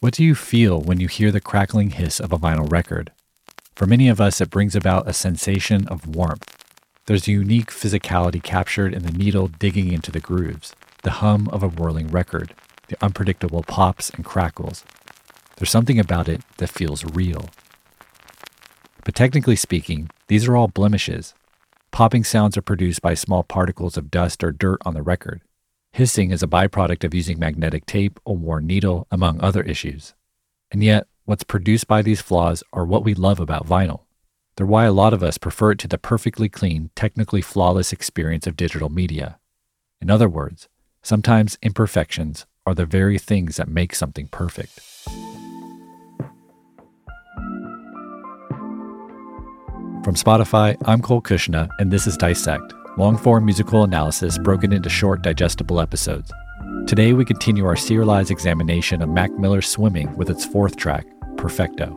What do you feel when you hear the crackling hiss of a vinyl record? For many of us, it brings about a sensation of warmth. There's a unique physicality captured in the needle digging into the grooves, the hum of a whirling record, the unpredictable pops and crackles. There's something about it that feels real. But technically speaking, these are all blemishes. Popping sounds are produced by small particles of dust or dirt on the record. Hissing is a byproduct of using magnetic tape, a worn needle, among other issues. And yet, what's produced by these flaws are what we love about vinyl. They're why a lot of us prefer it to the perfectly clean, technically flawless experience of digital media. In other words, sometimes imperfections are the very things that make something perfect. From Spotify, I'm Cole Cuchna, and this is Dissect, long form musical analysis broken into short, digestible episodes. Today, we continue our serialized examination of Mac Miller's Swimming with its fourth track, Perfecto.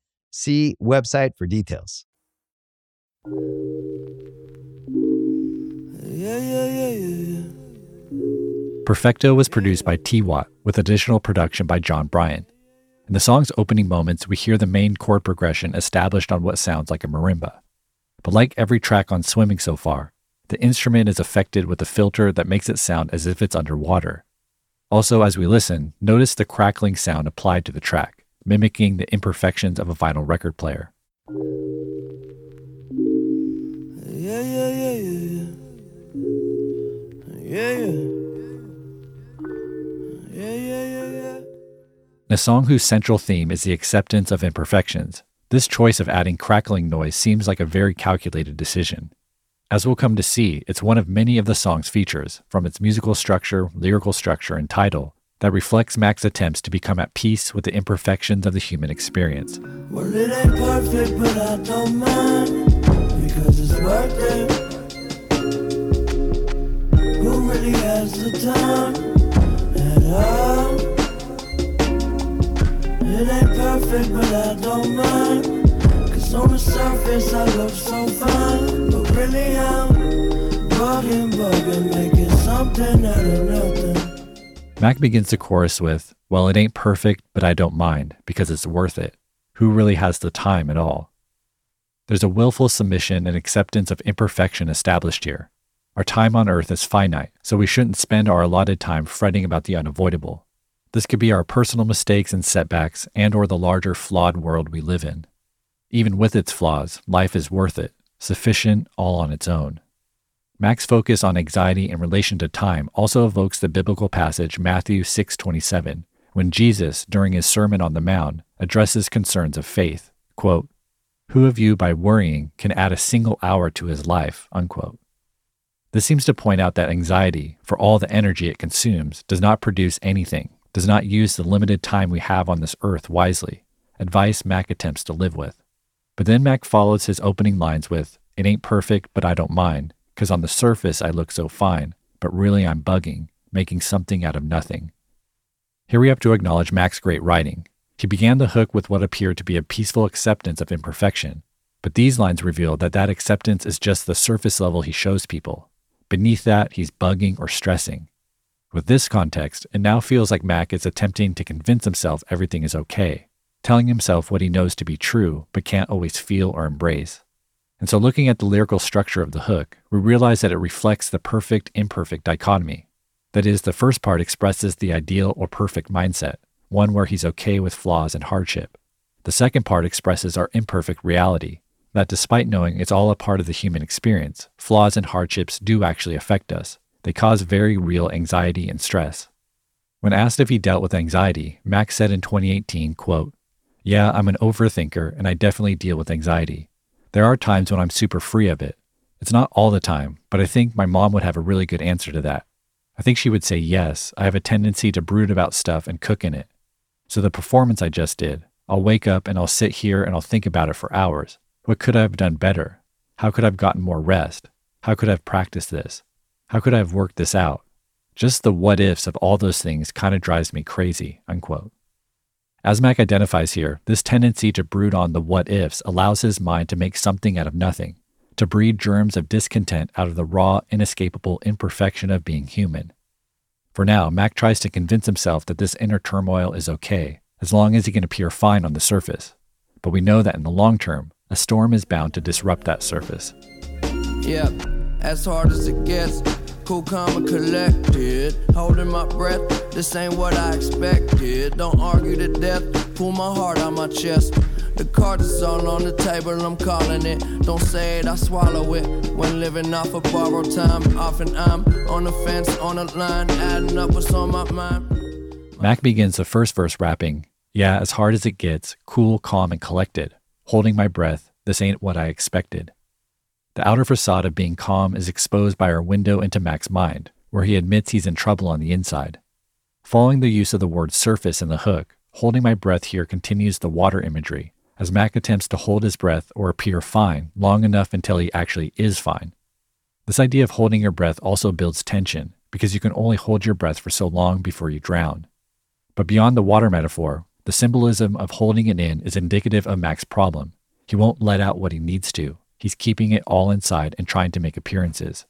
See website for details. Yeah, yeah, yeah, yeah. Perfecto was produced by T Watt with additional production by Jon Brion. In the song's opening moments, we hear the main chord progression established on what sounds like a marimba. But like every track on Swimming so far, the instrument is affected with a filter that makes it sound as if it's underwater. Also, as we listen, notice the crackling sound applied to the track, mimicking the imperfections of a vinyl record player. Yeah, yeah, yeah, yeah, yeah. Yeah, yeah. Yeah, yeah. In a song whose central theme is the acceptance of imperfections, this choice of adding crackling noise seems like a very calculated decision. As we'll come to see, it's one of many of the song's features, from its musical structure, lyrical structure, and title, that reflects Mac's attempts to become at peace with the imperfections of the human experience. Well, it ain't perfect, but I don't mind because it's worth it. Who really has the time at all? It ain't perfect, but I don't mind. Cause on the surface I look so fine. But really I'm bugging, bugging, making something out of nothing. Mac begins the chorus with, Well, it ain't perfect, but I don't mind because it's worth it. Who really has the time at all? There's a willful submission and acceptance of imperfection established here. Our time on earth is finite, so we shouldn't spend our allotted time fretting about the unavoidable. This could be our personal mistakes and setbacks and or the larger flawed world we live in. Even with its flaws, life is worth it, sufficient all on its own. Mac's focus on anxiety in relation to time also evokes the biblical passage Matthew 6:27, when Jesus, during his Sermon on the Mount, addresses concerns of faith. Quote, Who of you by worrying can add a single hour to his life? Unquote. This seems to point out that anxiety, for all the energy it consumes, does not produce anything, does not use the limited time we have on this earth wisely, advice Mac attempts to live with. But then Mac follows his opening lines with, It ain't perfect, but I don't mind, 'cause on the surface I look so fine, but really I'm bugging, making something out of nothing. Here we have to acknowledge Mac's great writing. He began the hook with what appeared to be a peaceful acceptance of imperfection, but these lines reveal that that acceptance is just the surface level he shows people. Beneath that, he's bugging or stressing. With this context, it now feels like Mac is attempting to convince himself everything is okay, telling himself what he knows to be true but can't always feel or embrace. And so, looking at the lyrical structure of the hook, we realize that it reflects the perfect imperfect dichotomy. That is, the first part expresses the ideal or perfect mindset, one where he's okay with flaws and hardship. The second part expresses our imperfect reality, that despite knowing it's all a part of the human experience, flaws and hardships do actually affect us. They cause very real anxiety and stress. When asked if he dealt with anxiety, Mac said in 2018, quote, Yeah, I'm an overthinker and I definitely deal with anxiety. There are times when I'm super free of it. It's not all the time, but I think my mom would have a really good answer to that. I think she would say yes, I have a tendency to brood about stuff and cook in it. So the performance I just did, I'll wake up and I'll sit here and I'll think about it for hours. What could I have done better? How could I have gotten more rest? How could I have practiced this? How could I have worked this out? Just the what ifs of all those things kind of drives me crazy, unquote. As Mac identifies here, this tendency to brood on the what ifs allows his mind to make something out of nothing, to breed germs of discontent out of the raw, inescapable imperfection of being human. For now, Mac tries to convince himself that this inner turmoil is okay, as long as he can appear fine on the surface. But we know that in the long term, a storm is bound to disrupt that surface. Yeah, as hard as it gets, cool, calm, and collected. Holding my breath, this ain't what I expected. Don't argue to death, pull my heart out my chest. The cards is all on the table, I'm calling it. Don't say it, I swallow it. When living off of borrowed time, often I'm on the fence, on the line, adding up what's on my mind. Mac begins the first verse rapping, Yeah, as hard as it gets, cool, calm, and collected holding my breath, this ain't what I expected. The outer facade of being calm is exposed by our window into Mac's mind, where he admits he's in trouble on the inside. Following the use of the word surface in the hook, holding my breath here continues the water imagery, as Mac attempts to hold his breath or appear fine long enough until he actually is fine. This idea of holding your breath also builds tension, because you can only hold your breath for so long before you drown. But beyond the water metaphor, the symbolism of holding it in is indicative of Mac's problem. He won't let out what he needs to. He's keeping it all inside and trying to make appearances.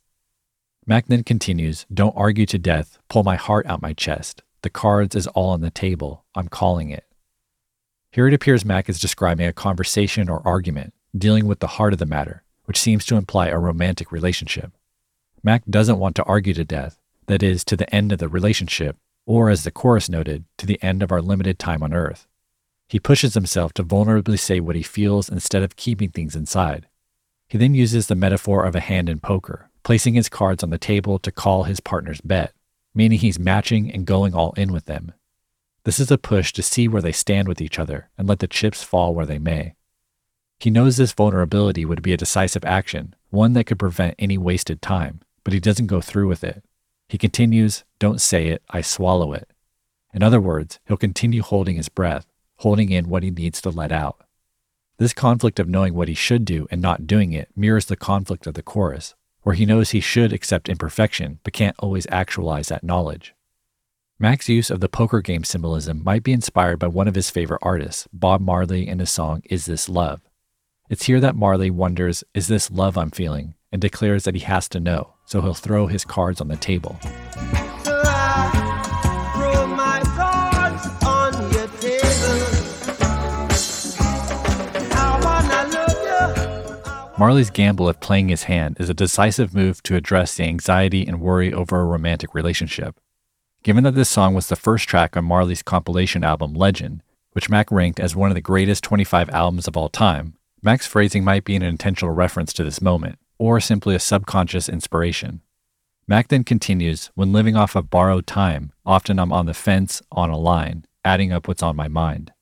Mac then continues Don't argue to death, pull my heart out my chest. The cards is all on the table. I'm calling it. Here it appears Mac is describing a conversation or argument, dealing with the heart of the matter, which seems to imply a romantic relationship. Mac doesn't want to argue to death, that is, to the end of the relationship, or as the chorus noted, to the end of our limited time on earth. He pushes himself to vulnerably say what he feels instead of keeping things inside. He then uses the metaphor of a hand in poker, placing his cards on the table to call his partner's bet, meaning he's matching and going all in with them. This is a push to see where they stand with each other and let the chips fall where they may. He knows this vulnerability would be a decisive action, one that could prevent any wasted time, but he doesn't go through with it. He continues, Don't say it, I swallow it. In other words, he'll continue holding his breath, holding in what he needs to let out. This conflict of knowing what he should do and not doing it mirrors the conflict of the chorus, where he knows he should accept imperfection but can't always actualize that knowledge. Mac's use of the poker game symbolism might be inspired by one of his favorite artists, Bob Marley, in his song Is This Love? It's here that Marley wonders, Is this love I'm feeling? and declares that he has to know, so he'll throw his cards on the table. Marley's gamble of playing his hand is a decisive move to address the anxiety and worry over a romantic relationship. Given that this song was the first track on Marley's compilation album Legend, which Mac ranked as one of the greatest 25 albums of all time, Mac's phrasing might be an intentional reference to this moment or simply a subconscious inspiration. Mac then continues When living off of borrowed time, often I'm on the fence, on a line, adding up what's on my mind.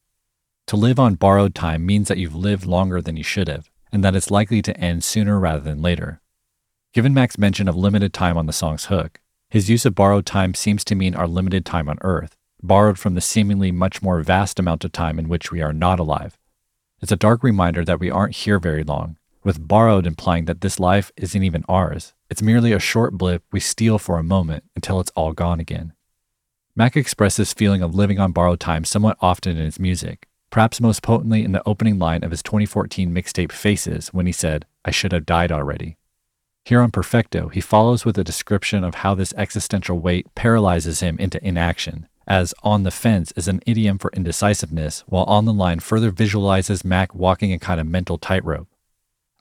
To live on borrowed time means that you've lived longer than you should have, and that it's likely to end sooner rather than later. Given Mac's mention of limited time on the song's hook, his use of borrowed time seems to mean our limited time on Earth, borrowed from the seemingly much more vast amount of time in which we are not alive. It's a dark reminder that we aren't here very long, with borrowed implying that this life isn't even ours. It's merely a short blip we steal for a moment until it's all gone again. Mac expresses feeling of living on borrowed time somewhat often in his music, perhaps most potently in the opening line of his 2014 mixtape Faces when he said, I should have died already. Here on Perfecto, he follows with a description of how this existential weight paralyzes him into inaction, as on the fence is an idiom for indecisiveness, while on the line further visualizes Mac walking a kind of mental tightrope.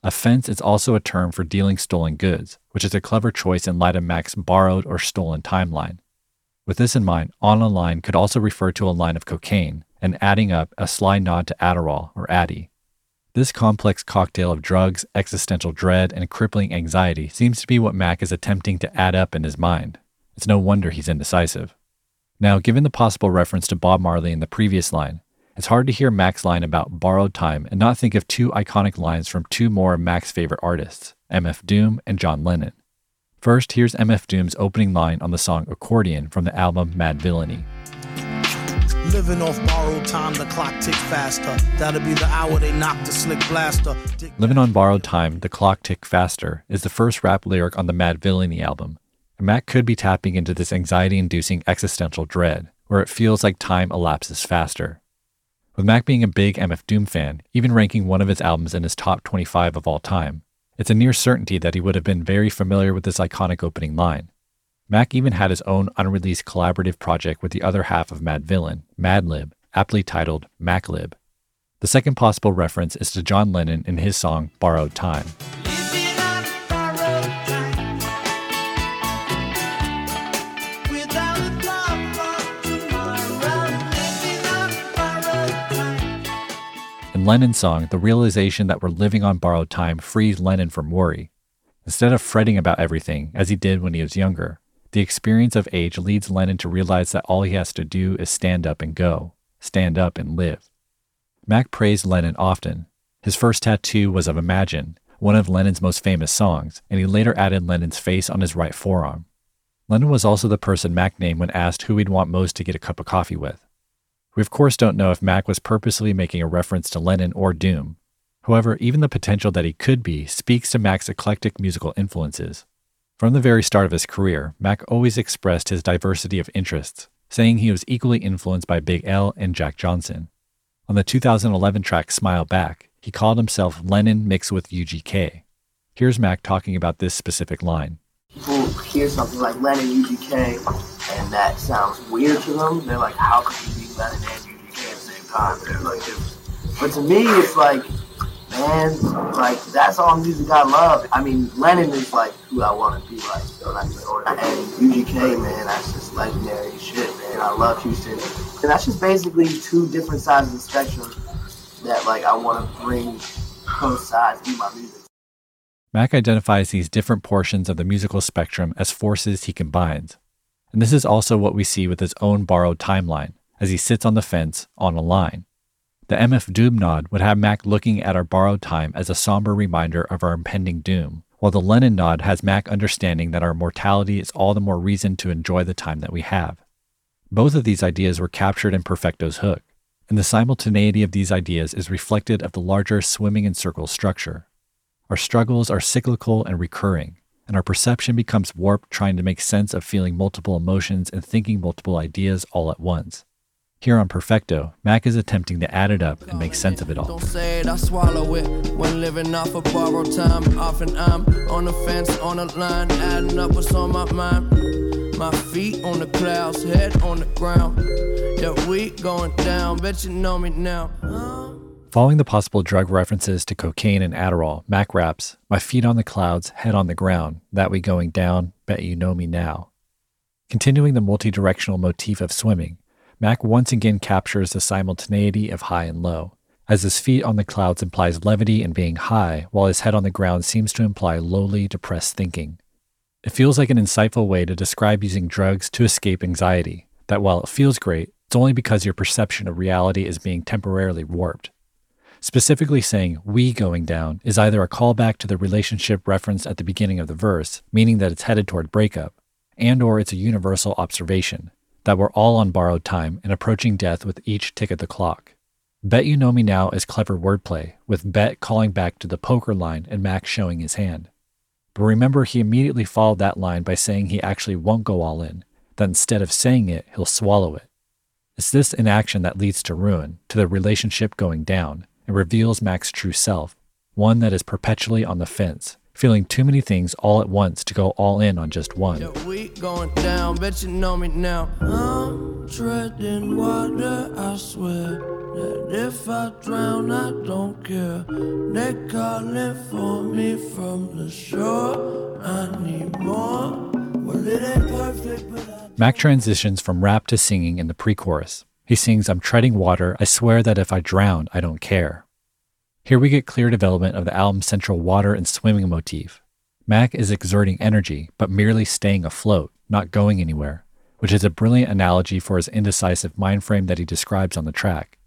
A fence is also a term for dealing stolen goods, which is a clever choice in light of Mac's borrowed or stolen timeline. With this in mind, on a line could also refer to a line of cocaine, and adding up a sly nod to Adderall or Addy. This complex cocktail of drugs, existential dread, and crippling anxiety seems to be what Mac is attempting to add up in his mind. It's no wonder he's indecisive. Now, given the possible reference to Bob Marley in the previous line, it's hard to hear Mac's line about borrowed time and not think of two iconic lines from two more of Mac's favorite artists, MF Doom and John Lennon. First, here's MF Doom's opening line on the song Accordion from the album Madvillainy. Living off borrowed time, the clock tick faster. That'll be the hour they knock the slick blaster. Dick Living on Borrowed Time, The Clock Tick Faster is the first rap lyric on the Madvillainy album. And Mac could be tapping into this anxiety inducing existential dread, where it feels like time elapses faster. With Mac being a big MF Doom fan, even ranking one of his albums in his top 25 of all time, it's a near certainty that he would have been very familiar with this iconic opening line. Mac even had his own unreleased collaborative project with the other half of Madvillain, Madlib, aptly titled Maclib. The second possible reference is to John Lennon in his song borrowed time. In Lennon's song, the realization that we're living on borrowed time frees Lennon from worry. Instead of fretting about everything, as he did when he was younger, the experience of age leads Lennon to realize that all he has to do is stand up and go, stand up and live. Mac praised Lennon often. His first tattoo was of Imagine, one of Lennon's most famous songs, and he later added Lennon's face on his right forearm. Lennon was also the person Mac named when asked who he'd want most to get a cup of coffee with. We of course don't know if Mac was purposely making a reference to Lennon or Doom. However, even the potential that he could be speaks to Mac's eclectic musical influences. From the very start of his career, Mac always expressed his diversity of interests, saying he was equally influenced by Big L and Jack Johnson. On the 2011 track Smile Back, he called himself Lennon mixed with UGK. Here's Mac talking about this specific line. people hear something like Lennon UGK and that sounds weird to them, they're like, how could you be Lennon and UGK at the same time? Like, but to me, it's like, man, like that's all music I love. I mean, Lennon is like who I want to be like, so or and UGK, man, that's just legendary shit, man. I love Houston, and that's just basically two different sides of the spectrum that like I want to bring both sides to my music. Mac identifies these different portions of the musical spectrum as forces he combines. And this is also what we see with his own borrowed timeline, as he sits on the fence on a line. The MF Doom nod would have Mac looking at our borrowed time as a somber reminder of our impending doom, while the Lennon nod has Mac understanding that our mortality is all the more reason to enjoy the time that we have. Both of these ideas were captured in Perfecto's hook, and the simultaneity of these ideas is reflected of the larger swimming in circles structure. Our struggles are cyclical and recurring, and our perception becomes warped trying to make sense of feeling multiple emotions and thinking multiple ideas all at once. Here on Perfecto, Mac is attempting to add it up and make sense of it all. Don't say it, I swallow it. When living off of borrowed time, often I'm on the fence, on the line, adding up what's on my mind. My feet on the clouds, head on the ground. Yeah, we going down, bet you know me now. Following the possible drug references to cocaine and Adderall, Mac raps, My feet on the clouds, head on the ground, that we going down, bet you know me now. Continuing the multi directional motif of swimming, Mac once again captures the simultaneity of high and low, as his feet on the clouds implies levity and being high, while his head on the ground seems to imply lowly, depressed thinking. It feels like an insightful way to describe using drugs to escape anxiety, that while it feels great, it's only because your perception of reality is being temporarily warped. Specifically saying we going down is either a callback to the relationship referenced at the beginning of the verse, meaning that it's headed toward breakup, and or it's a universal observation that we're all on borrowed time and approaching death with each tick of the clock. Bet You Know Me Now is clever wordplay, with Bet calling back to the poker line and Max showing his hand. But remember, he immediately followed that line by saying he actually won't go all in, that instead of saying it, he'll swallow it. It's this inaction that leads to ruin, to the relationship going down, and reveals Mac's true self, one that is perpetually on the fence, feeling too many things all at once to go all in on just one. Yeah, we going down, bet you know me now. I'm treading water, I swear that if I drown, I don't care. They calling for me from the shore. I need more. Well, it ain't perfect, but I Mac transitions from rap to singing in the pre chorus. He sings, I'm treading water. I swear that if I drown, I don't care. Here we get clear development of the album's central water and swimming motif. Mac is exerting energy, but merely staying afloat, not going anywhere, which is a brilliant analogy for his indecisive mind frame that he describes on the track.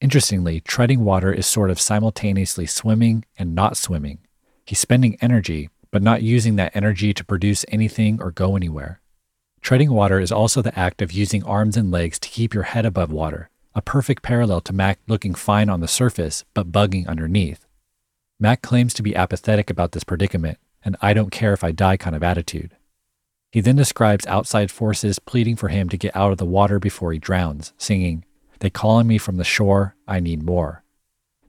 Interestingly, treading water is sort of simultaneously swimming and not swimming. He's spending energy, but not using that energy to produce anything or go anywhere. Treading water is also the act of using arms and legs to keep your head above water, a perfect parallel to Mac looking fine on the surface but bugging underneath. Mac claims to be apathetic about this predicament, and I don't care if I die kind of attitude. He then describes outside forces pleading for him to get out of the water before he drowns, singing, They calling me from the shore, I need more.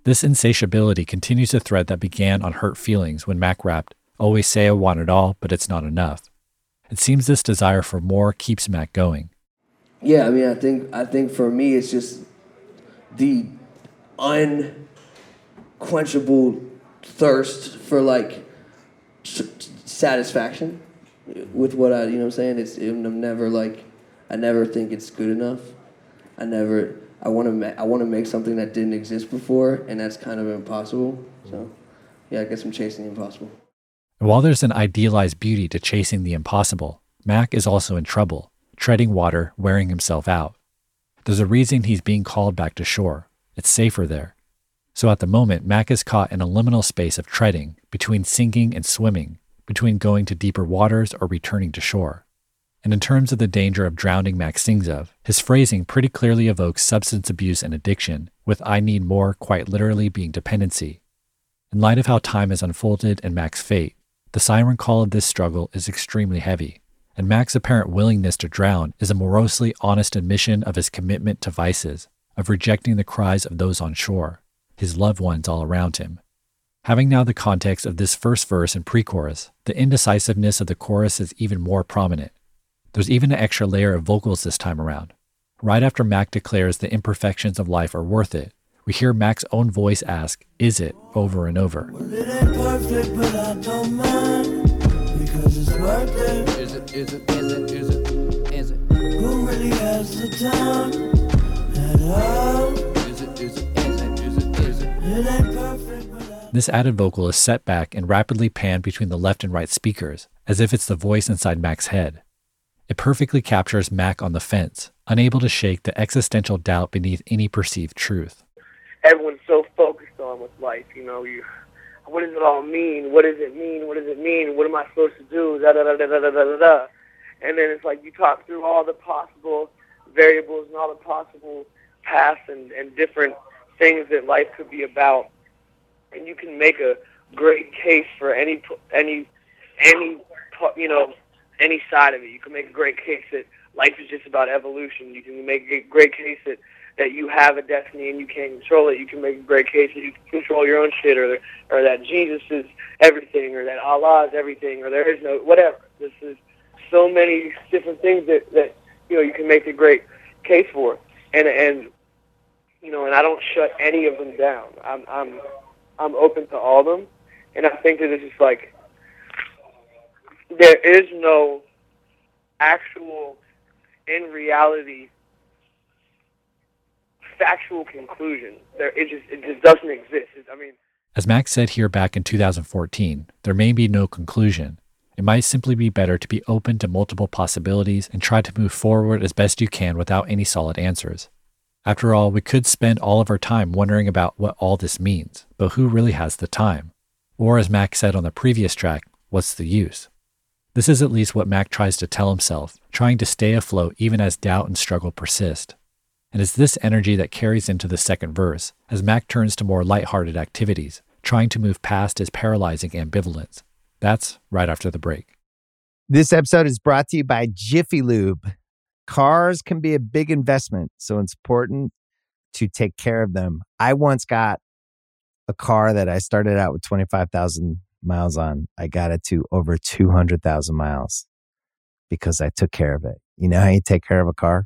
This insatiability continues a thread that began on Hurt Feelings when Mac rapped, Always say I want it all, but it's not enough. It seems this desire for more keeps Mac going. Yeah, I mean, I think I think for me, it's just the unquenchable thirst for like satisfaction with what I, you know, what I'm saying. It's I'm never like, I never think it's good enough. I never. I want to. Ma- I want to make something that didn't exist before, and that's kind of impossible. So, yeah, I guess I'm chasing the impossible. And while there's an idealized beauty to chasing the impossible, Mac is also in trouble, treading water, wearing himself out. There's a reason he's being called back to shore. It's safer there. So at the moment, Mac is caught in a liminal space of treading between sinking and swimming, between going to deeper waters or returning to shore. And in terms of the danger of drowning Mac sings of, his phrasing pretty clearly evokes substance abuse and addiction, with I need more quite literally being dependency. In light of how time has unfolded and Mac's fate, the siren call of this struggle is extremely heavy, and Mac's apparent willingness to drown is a morosely honest admission of his commitment to vices, of rejecting the cries of those on shore, his loved ones all around him. Having now the context of this first verse and pre chorus, the indecisiveness of the chorus is even more prominent. There's even an extra layer of vocals this time around. Right after Mac declares the imperfections of life are worth it, we hear Mac's own voice ask, Is it? over and over. Well, it ain't perfect, but I don't mind because it's worth it. Is it, is it, is it, is it, is it, Who really has the time at all? is it, is it, is it, is it, is it? It ain't perfect, but I This added vocal is set back and rapidly panned between the left and right speakers, as if it's the voice inside Mac's head. It perfectly captures Mac on the fence, unable to shake the existential doubt beneath any perceived truth. everyone's so focused on with life. You know, you what does it all mean? What does it mean? What does it mean? What am I supposed to do? Da da da da da da da da. And then it's like you talk through all the possible variables and all the possible paths and, and different things that life could be about, and you can make a great case for any any any you know any side of it. You can make a great case that life is just about evolution. You can make a great case that that you have a destiny and you can't control it. You can make a great case that you can control your own shit, or or that Jesus is everything, or that Allah is everything, or there is no whatever. This is so many different things that that you know you can make a great case for, and and you know, and I don't shut any of them down. I'm I'm I'm open to all of them, and I think that it's just like there is no actual in reality factual conclusion. There, it just it just doesn't exist. It- I mean, As Mac said here back in 2014, there may be no conclusion. It might simply be better to be open to multiple possibilities and try to move forward as best you can without any solid answers. After all, we could spend all of our time wondering about what all this means, but who really has the time? Or, as Mac said on the previous track, what's the use? This is at least what Mac tries to tell himself, trying to stay afloat even as doubt and struggle persist. And it's this energy that carries into the second verse, as Mac turns to more lighthearted activities, trying to move past his paralyzing ambivalence. That's right after the break. This episode is brought to you by Jiffy Lube. Cars can be a big investment, so it's important to take care of them. I once got a car that I started out with 25,000 miles on. I got it to over 200,000 miles because I took care of it. You know how you take care of a car?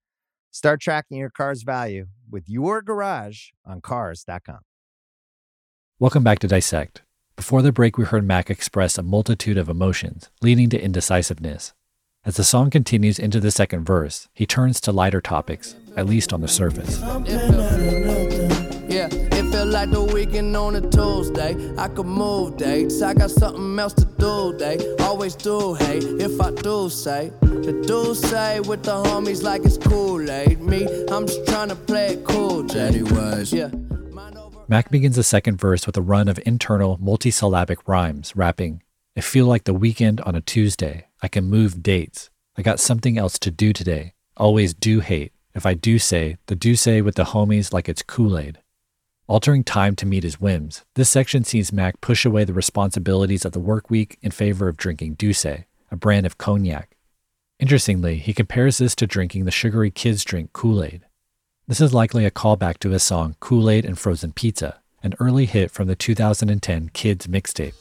Start tracking your car's value with your garage on Cars.com. Welcome back to Dissect. Before the break, we heard Mac express a multitude of emotions, leading to indecisiveness. As the song continues into the second verse, he turns to lighter topics, at least on the surface. Yeah, it like the weekend on a Tuesday. I could move dates. I got something else to do. They always do hate if I do say. The D'ussé with the homies like it's Kool Aid. Me, I'm just trying to play it cool, J. Anyways. Yeah. Mac begins the second verse with a run of internal multisyllabic rhymes, rapping, I feel like the weekend on a Tuesday. I can move dates. I got something else to do today. Always do hate. If I do say, the D'ussé with the homies like it's Kool Aid. Altering time to meet his whims, this section sees Mac push away the responsibilities of the work week in favor of drinking D'ussé, a brand of cognac. Interestingly, he compares this to drinking the sugary kids drink Kool Aid. This is likely a callback to his song Kool Aid and Frozen Pizza, an early hit from the 2010 Kids mixtape.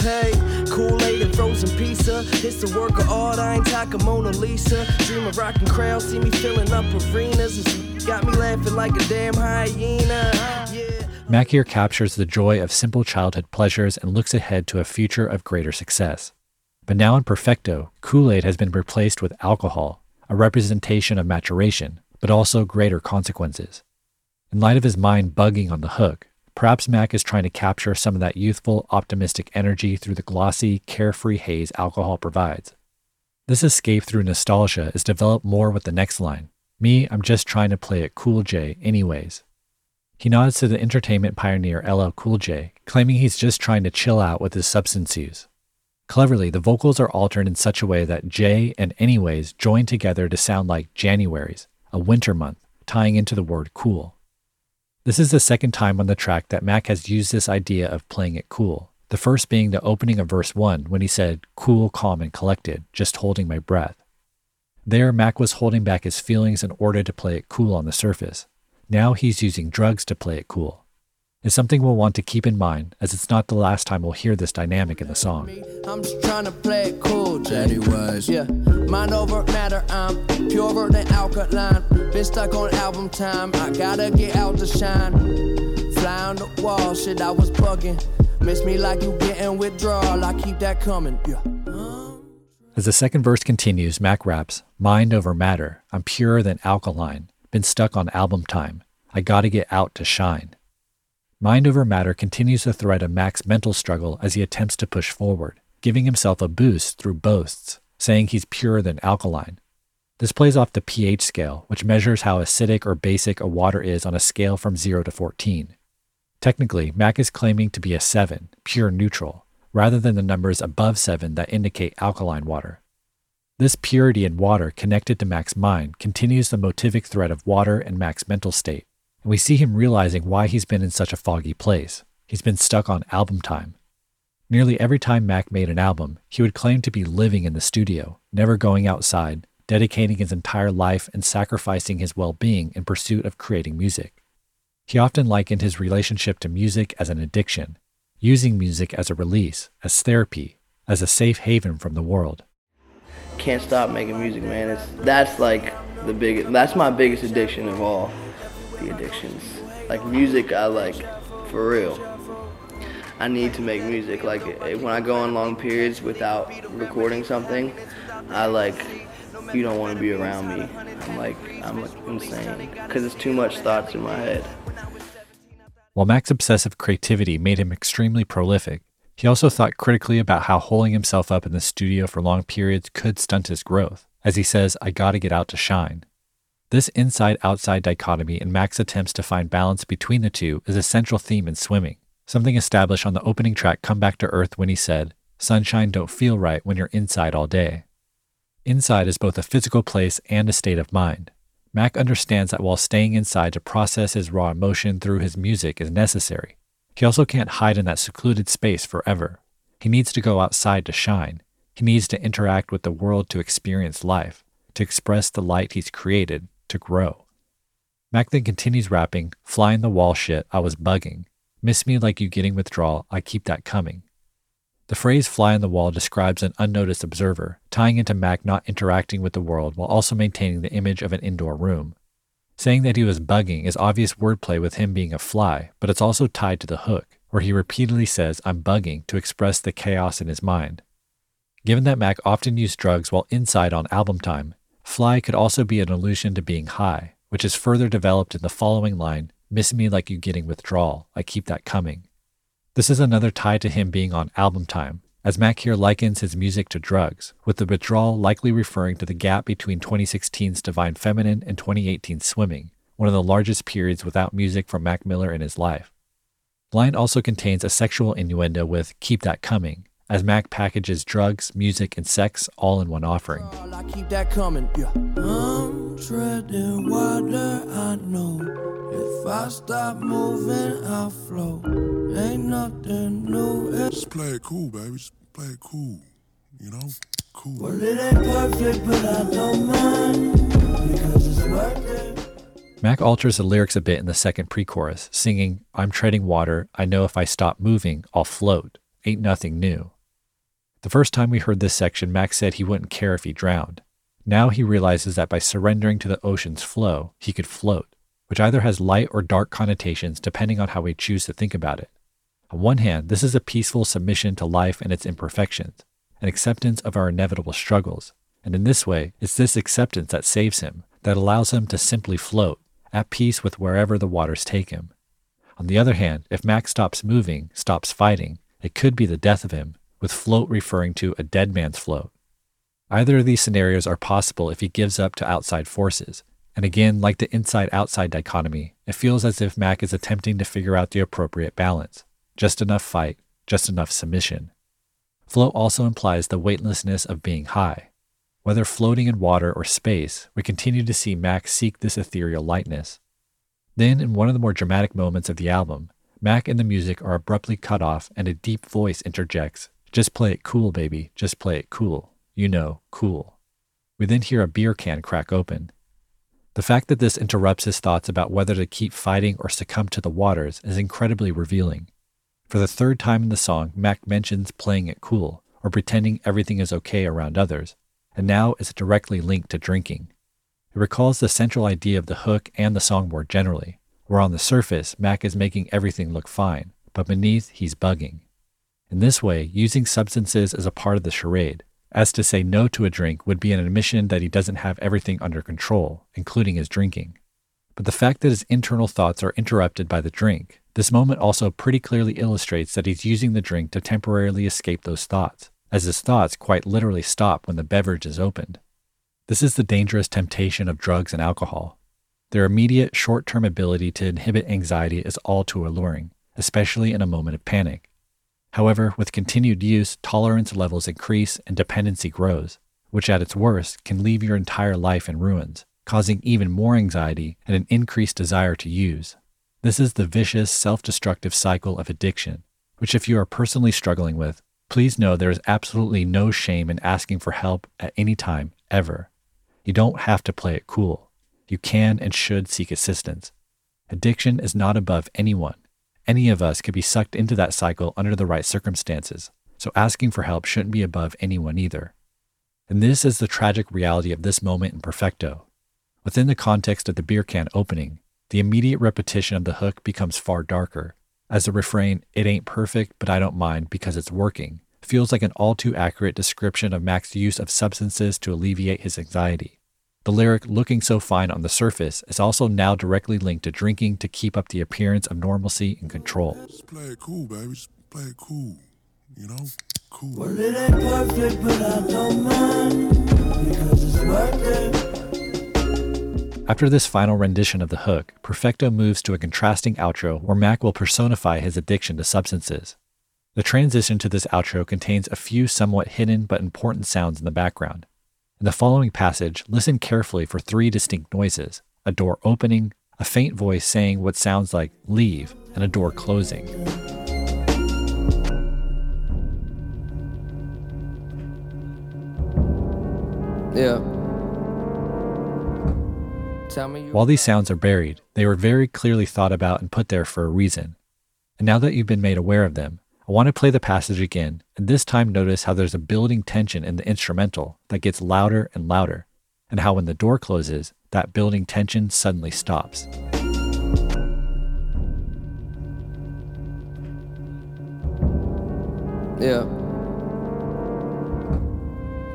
Hey, Kool-Aid and frozen pizza. It's a work of art. I ain't talking Mona Lisa. Dream of rocking crowds, see me filling up arenas. Got me laughing like a damn hyena. Yeah. Mac captures the joy of simple childhood pleasures and looks ahead to a future of greater success. But now in Perfecto, Kool Aid has been replaced with alcohol, a representation of maturation, but also greater consequences. In light of his mind bugging on the hook, perhaps Mac is trying to capture some of that youthful, optimistic energy through the glossy, carefree haze alcohol provides. This escape through nostalgia is developed more with the next line Me, I'm just trying to play it Cool J, anyways. He nods to the entertainment pioneer LL Cool J, claiming he's just trying to chill out with his substance use. Cleverly, the vocals are altered in such a way that J and anyways join together to sound like January's, a winter month, tying into the word cool. This is the second time on the track that Mac has used this idea of playing it cool. The first being the opening of verse 1 when he said, cool, calm, and collected, just holding my breath. There, Mac was holding back his feelings in order to play it cool on the surface. Now he's using drugs to play it cool. It's something we'll want to keep in mind, as it's not the last time we'll hear this dynamic in the song. I'm just trying to play it cool, J. Anyways. Yeah, mind over matter, I'm purer than alkaline. Been stuck on album time, I gotta get out to shine. Fly on the wall, shit, I was bugging. Miss me like you getting withdrawal, I keep that coming, yeah. As the second verse continues, Mac raps, Mind over matter, I'm purer than alkaline. Been stuck on album time. I gotta get out to shine. Mind over matter continues the thread of Mac's mental struggle as he attempts to push forward, giving himself a boost through boasts, saying he's purer than alkaline. This plays off the pH scale, which measures how acidic or basic a water is on a scale from 0 to 14. Technically, Mac is claiming to be a 7, pure neutral, rather than the numbers above 7 that indicate alkaline water. This purity in water connected to Mac's mind continues the motivic thread of water and Mac's mental state, And we see him realizing why he's been in such a foggy place. He's been stuck on album time. Nearly every time Mac made an album, he would claim to be living in the studio, never going outside, dedicating his entire life and sacrificing his well being in pursuit of creating music. He often likened his relationship to music as an addiction, using music as a release, as therapy, as a safe haven from the world. Can't stop making music, man. It's that's like the biggest. That's my biggest addiction of all the addictions. Like music, I like for real. I need to make music. Like when I go on long periods without recording something, I like you don't want to be around me. I'm like I'm like insane because it's too much thoughts in my head. While Mac's obsessive creativity made him extremely prolific, he also thought critically about how holding himself up in the studio for long periods could stunt his growth. As he says, I gotta get out to shine. This inside outside dichotomy in Mac's attempts to find balance between the two is a central theme in swimming, something established on the opening track Come Back to Earth when he said, Sunshine don't feel right when you're inside all day. Inside is both a physical place and a state of mind. Mac understands that while staying inside to process his raw emotion through his music is necessary, he also can't hide in that secluded space forever. He needs to go outside to shine. He needs to interact with the world to experience life, to express the light he's created, to grow. Mac then continues rapping, flying the wall shit, I was bugging. Miss me like you getting withdrawal, I keep that coming. The phrase fly on the wall describes an unnoticed observer, tying into Mac not interacting with the world while also maintaining the image of an indoor room. Saying that he was bugging is obvious wordplay with him being a fly, but it's also tied to the hook, where he repeatedly says, I'm bugging to express the chaos in his mind. Given that Mac often used drugs while inside on album time, fly could also be an allusion to being high, which is further developed in the following line Miss me like you getting withdrawal, I keep that coming. This is another tie to him being on album time, as Mac here likens his music to drugs, with the withdrawal likely referring to the gap between 2016's Divine Feminine and 2018's Swimming, one of the largest periods without music from Mac Miller in his life. Blind also contains a sexual innuendo with Keep That Coming, as Mac packages drugs, music, and sex all in one offering. I keep that coming. Yeah. I'm treading water, I know. If I stop moving, I'll float. Ain't nothing new. Just play it cool, baby. Just play it cool. You know? Cool. Well, it ain't perfect, but I don't mind. Because it's worth it. Mac alters the lyrics a bit in the second pre chorus, singing, I'm treading water, I know if I stop moving, I'll float. Ain't nothing new. The first time we heard this section, Mac said he wouldn't care if he drowned. Now he realizes that by surrendering to the ocean's flow, he could float, which either has light or dark connotations depending on how we choose to think about it. On one hand, this is a peaceful submission to life and its imperfections, an acceptance of our inevitable struggles. And in this way, it's this acceptance that saves him, that allows him to simply float, at peace with wherever the waters take him. On the other hand, if Max stops moving, stops fighting, it could be the death of him, with float referring to a dead man's float. Either of these scenarios are possible if he gives up to outside forces. And again, like the inside outside dichotomy, it feels as if Mac is attempting to figure out the appropriate balance just enough fight, just enough submission. Float also implies the weightlessness of being high. Whether floating in water or space, we continue to see Mac seek this ethereal lightness. Then, in one of the more dramatic moments of the album, Mac and the music are abruptly cut off and a deep voice interjects, Just play it cool, baby, just play it cool. You know, cool. We then hear a beer can crack open. The fact that this interrupts his thoughts about whether to keep fighting or succumb to the waters is incredibly revealing. For the third time in the song, Mac mentions playing it cool or pretending everything is okay around others, and now is directly linked to drinking. It recalls the central idea of the hook and the song more generally, where on the surface, Mac is making everything look fine, but beneath, he's bugging. In this way, using substances as a part of the charade, as to say no to a drink would be an admission that he doesn't have everything under control, including his drinking. But the fact that his internal thoughts are interrupted by the drink, this moment also pretty clearly illustrates that he's using the drink to temporarily escape those thoughts, as his thoughts quite literally stop when the beverage is opened. This is the dangerous temptation of drugs and alcohol. Their immediate short term ability to inhibit anxiety is all too alluring, especially in a moment of panic. However, with continued use, tolerance levels increase and dependency grows, which at its worst can leave your entire life in ruins, causing even more anxiety and an increased desire to use. This is the vicious, self destructive cycle of addiction, which, if you are personally struggling with, please know there is absolutely no shame in asking for help at any time, ever. You don't have to play it cool. You can and should seek assistance. Addiction is not above anyone. Any of us could be sucked into that cycle under the right circumstances, so asking for help shouldn't be above anyone either. And this is the tragic reality of this moment in Perfecto. Within the context of the beer can opening, the immediate repetition of the hook becomes far darker, as the refrain, it ain't perfect, but I don't mind because it's working, feels like an all too accurate description of Mac's use of substances to alleviate his anxiety. The lyric, looking so fine on the surface, is also now directly linked to drinking to keep up the appearance of normalcy and control. Just play it cool, baby. Just play it cool. You know? Cool. Well, it ain't perfect, but I don't mind because it's worth it. After this final rendition of the hook, Perfecto moves to a contrasting outro where Mac will personify his addiction to substances. The transition to this outro contains a few somewhat hidden but important sounds in the background. In the following passage, listen carefully for three distinct noises a door opening, a faint voice saying what sounds like leave, and a door closing. Yeah. Tell me While these sounds are buried, they were very clearly thought about and put there for a reason. And now that you've been made aware of them, I want to play the passage again, and this time notice how there's a building tension in the instrumental that gets louder and louder, and how when the door closes, that building tension suddenly stops. Yeah.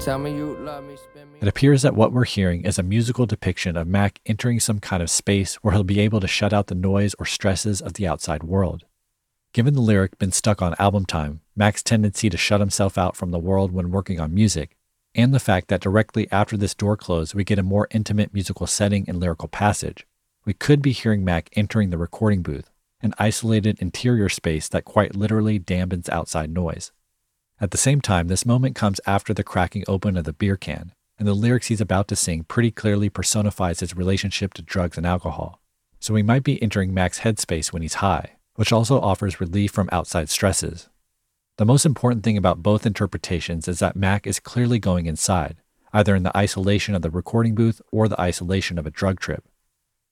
Tell me you love me, spin me. It appears that what we're hearing is a musical depiction of Mac entering some kind of space where he'll be able to shut out the noise or stresses of the outside world. Given the lyric been stuck on album time, Mac's tendency to shut himself out from the world when working on music, and the fact that directly after this door close we get a more intimate musical setting and lyrical passage, we could be hearing Mac entering the recording booth, an isolated interior space that quite literally dampens outside noise. At the same time, this moment comes after the cracking open of the beer can, and the lyrics he's about to sing pretty clearly personifies his relationship to drugs and alcohol. So we might be entering Mac's headspace when he's high, which also offers relief from outside stresses. The most important thing about both interpretations is that Mac is clearly going inside, either in the isolation of the recording booth or the isolation of a drug trip.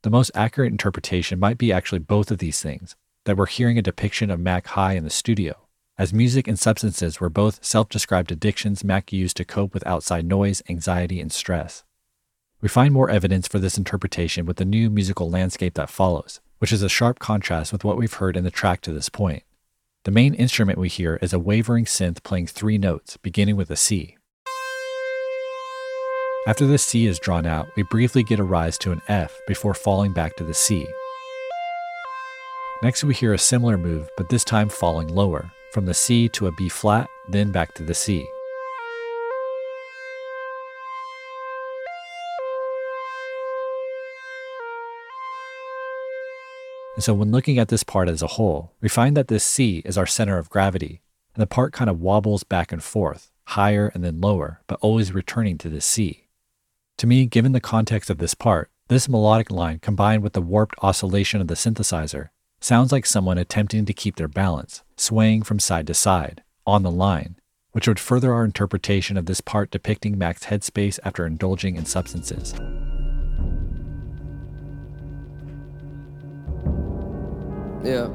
The most accurate interpretation might be actually both of these things, that we're hearing a depiction of Mac high in the studio, as music and substances were both self described addictions Mac used to cope with outside noise, anxiety, and stress. We find more evidence for this interpretation with the new musical landscape that follows, which is a sharp contrast with what we've heard in the track to this point. The main instrument we hear is a wavering synth playing three notes, beginning with a C. After the C is drawn out, we briefly get a rise to an F before falling back to the C. Next, we hear a similar move, but this time falling lower, from the C to a B flat, then back to the C. And so, when looking at this part as a whole, we find that this C is our center of gravity, and the part kind of wobbles back and forth, higher and then lower, but always returning to the C. To me, given the context of this part, this melodic line combined with the warped oscillation of the synthesizer sounds like someone attempting to keep their balance, swaying from side to side, on the line, which would further our interpretation of this part depicting Mac's headspace after indulging in substances. Yeah.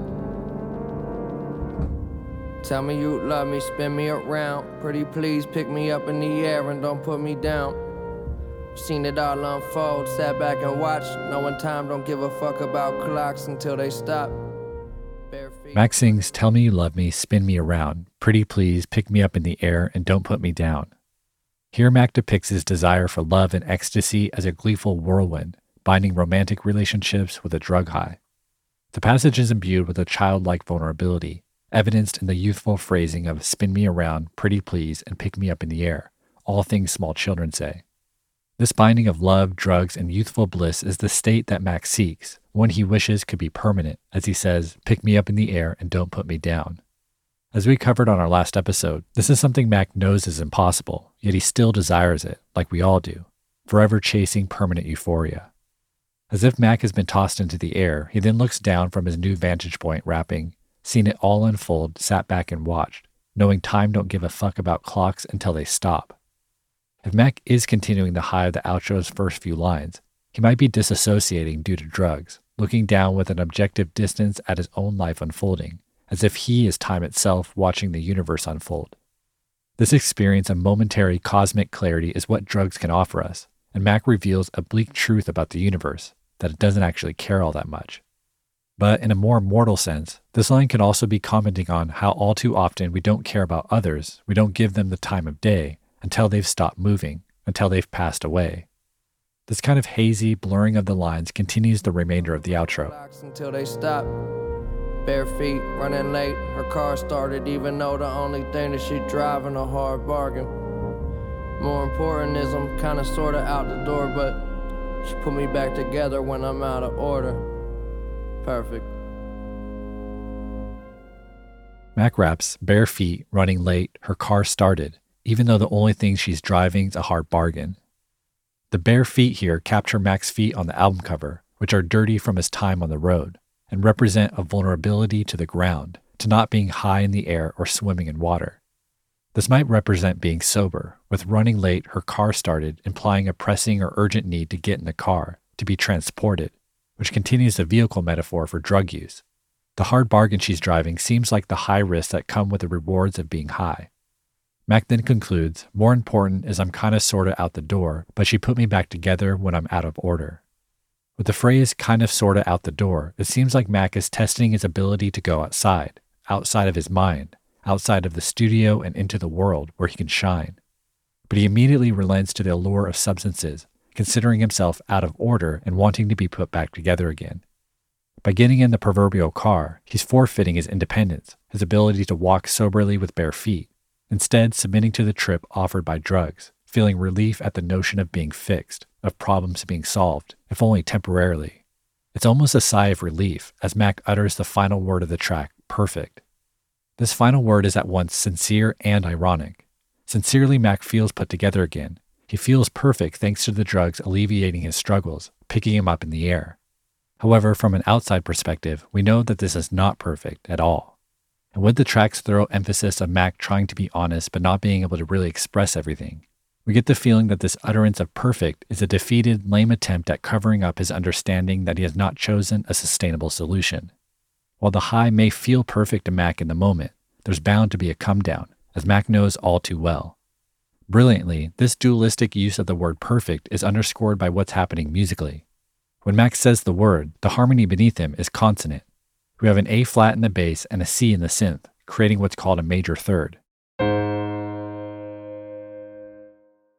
Tell me you love me, spin me around. Pretty please pick me up in the air and don't put me down. Seen it all unfold, sat back and watched. Knowing time don't give a fuck about clocks until they stop. Mac sings, Tell me you love me, spin me around. Pretty please, pick me up in the air and don't put me down. Here, Mac depicts his desire for love and ecstasy as a gleeful whirlwind, binding romantic relationships with a drug high. The passage is imbued with a childlike vulnerability, evidenced in the youthful phrasing of spin me around, pretty please, and pick me up in the air, all things small children say. This binding of love, drugs, and youthful bliss is the state that Mac seeks, one he wishes could be permanent, as he says, pick me up in the air and don't put me down. As we covered on our last episode, this is something Mac knows is impossible, yet he still desires it, like we all do. forever chasing permanent euphoria. As if Mac has been tossed into the air, he then looks down from his new vantage point, rapping, seen it all unfold, sat back and watched, knowing time don't give a fuck about clocks until they stop. If Mac is continuing the high of the outro's first few lines, he might be disassociating due to drugs, looking down with an objective distance at his own life unfolding, as if he is time itself watching the universe unfold. This experience of momentary cosmic clarity is what drugs can offer us, and Mac reveals a bleak truth about the universe that it doesn't actually care all that much. But in a more mortal sense, this line can also be commenting on how all too often we don't care about others, we don't give them the time of day, until they've stopped moving, until they've passed away. This kind of hazy blurring of the lines continues the remainder of the outro. Until they stop. Bare feet, running late. Her car started, even though the only thing that she driving a hard bargain. More important is I'm kinda sorta out the door, but she put me back together when I'm out of order. Perfect. Mac raps, bare feet, running late, her car started, even though the only thing she's driving is a hard bargain. The bare feet here capture Mac's feet on the album cover, which are dirty from his time on the road, and represent a vulnerability to the ground, to not being high in the air or swimming in water. This might represent being sober, with running late, her car started, implying a pressing or urgent need to get in the car, to be transported, which continues the vehicle metaphor for drug use. The hard bargain she's driving seems like the high risks that come with the rewards of being high. Mac then concludes, More important is I'm kinda sorta out the door, but she put me back together when I'm out of order. With the phrase kinda sorta out the door, it seems like Mac is testing his ability to go outside, outside of his mind, outside of the studio and into the world where he can shine. But he immediately relents to the allure of substances, considering himself out of order and wanting to be put back together again. By getting in the proverbial car, he's forfeiting his independence, his ability to walk soberly with bare feet, instead, submitting to the trip offered by drugs, feeling relief at the notion of being fixed, of problems being solved, if only temporarily. It's almost a sigh of relief as Mac utters the final word of the track, perfect. This final word is at once sincere and ironic. Sincerely, Mac feels put together again. He feels perfect thanks to the drugs alleviating his struggles, picking him up in the air. However, from an outside perspective, we know that this is not perfect at all. And with the track's thorough emphasis of Mac trying to be honest but not being able to really express everything, we get the feeling that this utterance of perfect is a defeated, lame attempt at covering up his understanding that he has not chosen a sustainable solution. While the high may feel perfect to Mac in the moment, there's bound to be a come down, as Mac knows all too well. Brilliantly, this dualistic use of the word perfect is underscored by what's happening musically. When Mac says the word, the harmony beneath him is consonant. We have an A flat in the bass and a C in the synth, creating what's called a major third.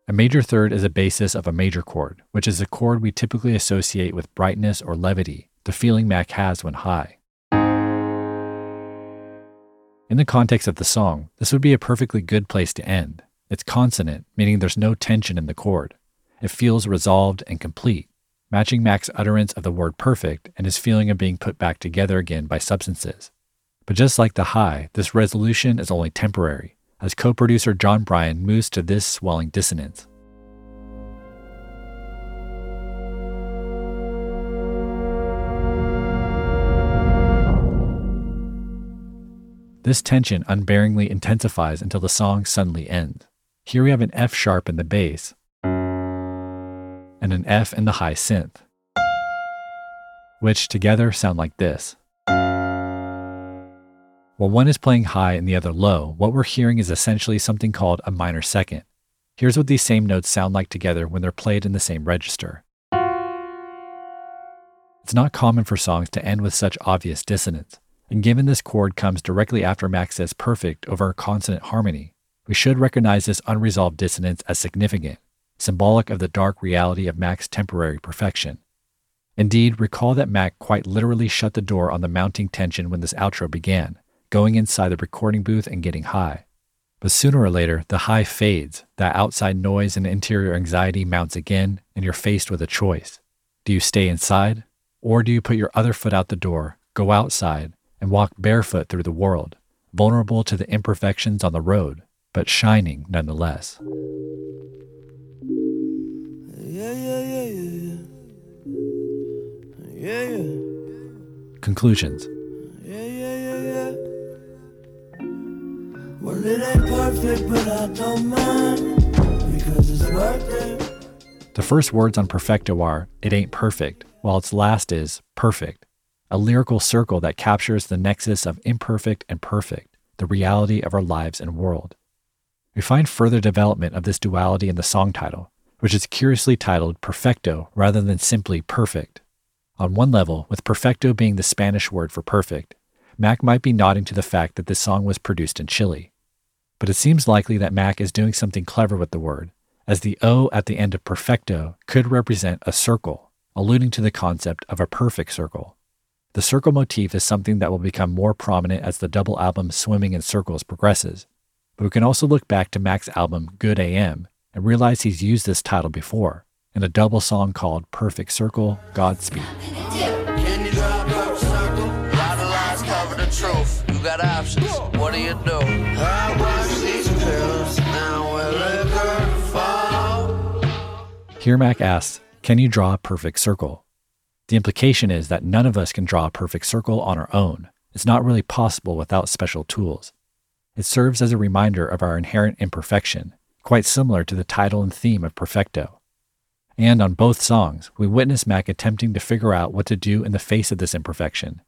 A major third is a basis of a major chord, which is a chord we typically associate with brightness or levity, the feeling Mac has when high. In the context of the song, this would be a perfectly good place to end. It's consonant, meaning there's no tension in the chord. It feels resolved and complete, matching Mac's utterance of the word perfect and his feeling of being put back together again by substances. But just like the high, this resolution is only temporary, as co producer Jon Brion moves to this swelling dissonance. This tension unbearingly intensifies until the song suddenly ends. Here we have an F sharp in the bass and an F in the high synth, which together sound like this. While one is playing high and the other low, what we're hearing is essentially something called a minor second. Here's what these same notes sound like together when they're played in the same register. It's not common for songs to end with such obvious dissonance, and given this chord comes directly after Mac says perfect over a consonant harmony, we should recognize this unresolved dissonance as significant, symbolic of the dark reality of Mac's temporary perfection. Indeed, recall that Mac quite literally shut the door on the mounting tension when this outro began, going inside the recording booth and getting high. But sooner or later, the high fades, that outside noise and interior anxiety mounts again, and you're faced with a choice. Do you stay inside, or do you put your other foot out the door, go outside, and walk barefoot through the world, vulnerable to the imperfections on the road, but shining nonetheless. Yeah, yeah, yeah, Conclusions. Well, perfect, the first words on perfecto are, it ain't perfect, while its last is, perfect a lyrical circle that captures the nexus of imperfect and perfect, the reality of our lives and world. We find further development of this duality in the song title, which is curiously titled Perfecto rather than simply Perfect. On one level, with perfecto being the Spanish word for perfect, Mac might be nodding to the fact that this song was produced in Chile. But it seems likely that Mac is doing something clever with the word, as the O at the end of perfecto could represent a circle, alluding to the concept of a perfect circle. The circle motif is something that will become more prominent as the double album Swimming in Circles progresses. But we can also look back to Mac's album GO:OD AM and realize he's used this title before in a double song called Perfect Circle Godspeed. Can you draw a circle? Lot of lies cover the truth. You got options. What do you do? I wash these pills. Now we're liquor fall. Here Mac asks, Can you draw a perfect circle? The implication is that none of us can draw a perfect circle on our own. It's not really possible without special tools. It serves as a reminder of our inherent imperfection, quite similar to the title and theme of Perfecto. And on both songs, we witness Mac attempting to figure out what to do in the face of this imperfection.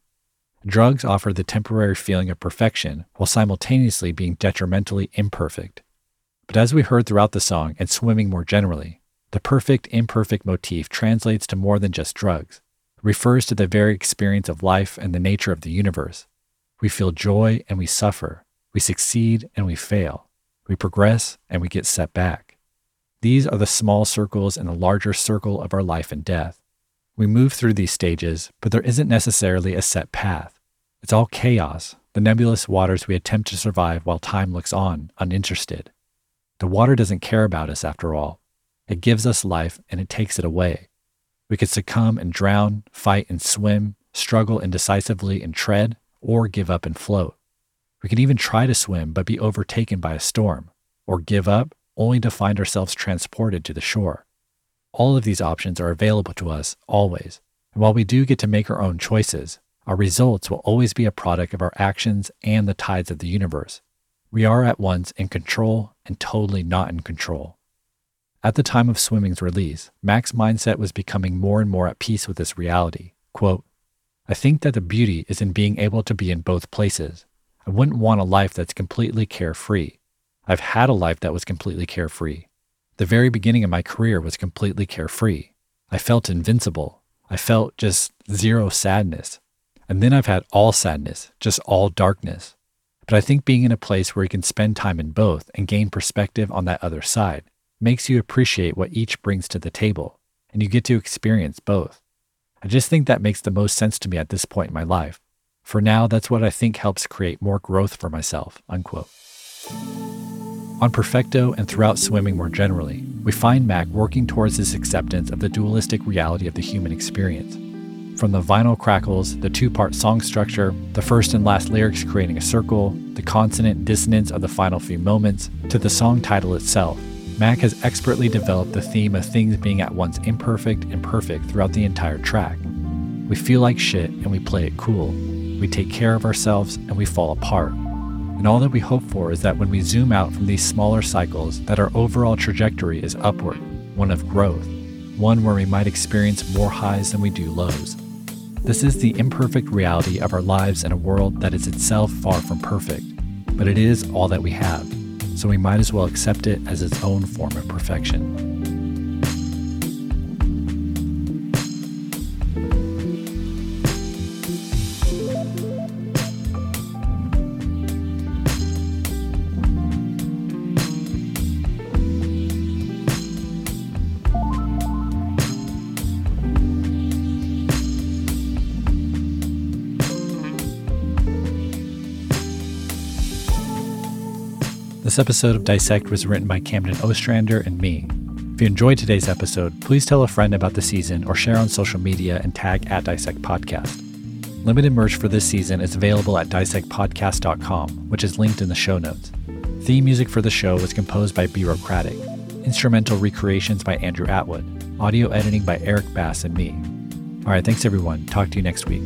Drugs offer the temporary feeling of perfection while simultaneously being detrimentally imperfect. But as we heard throughout the song and swimming more generally, the perfect imperfect motif translates to more than just drugs. Refers to the very experience of life and the nature of the universe. We feel joy and we suffer. We succeed and we fail. We progress and we get set back. These are the small circles in the larger circle of our life and death. We move through these stages, but there isn't necessarily a set path. It's all chaos, the nebulous waters we attempt to survive while time looks on, uninterested. The water doesn't care about us after all. It gives us life and it takes it away. We could succumb and drown, fight and swim, struggle indecisively and tread, or give up and float. We can even try to swim but be overtaken by a storm, or give up only to find ourselves transported to the shore. All of these options are available to us always. And while we do get to make our own choices, our results will always be a product of our actions and the tides of the universe. We are at once in control and totally not in control. At the time of Swimming's release, Mac's mindset was becoming more and more at peace with this reality. Quote, I think that the beauty is in being able to be in both places. I wouldn't want a life that's completely carefree. I've had a life that was completely carefree. The very beginning of my career was completely carefree. I felt invincible. I felt just zero sadness. And then I've had all sadness, just all darkness. But I think being in a place where you can spend time in both and gain perspective on that other side makes you appreciate what each brings to the table, and you get to experience both. I just think that makes the most sense to me at this point in my life. For now, that's what I think helps create more growth for myself. Unquote. On Perfecto and throughout swimming more generally, we find Mac working towards this acceptance of the dualistic reality of the human experience. From the vinyl crackles, the two part song structure, the first and last lyrics creating a circle, the consonant dissonance of the final few moments, to the song title itself, Mac has expertly developed the theme of things being at once imperfect and perfect throughout the entire track. We feel like shit and we play it cool. We take care of ourselves and we fall apart. And all that we hope for is that when we zoom out from these smaller cycles, that our overall trajectory is upward, one of growth, one where we might experience more highs than we do lows. This is the imperfect reality of our lives in a world that is itself far from perfect, but it is all that we have, so we might as well accept it as its own form of perfection. This episode of Dissect was written by Camden Ostrander and me. If you enjoyed today's episode, please tell a friend about the season or share on social media and tag at Dissect Podcast. Limited merch for this season is available at dissectpodcast.com, which is linked in the show notes. Theme music for the show was composed by Bureaucratic. Instrumental recreations by Andrew Atwood. Audio editing by Eric Bass and me. All right, thanks everyone. Talk to you next week.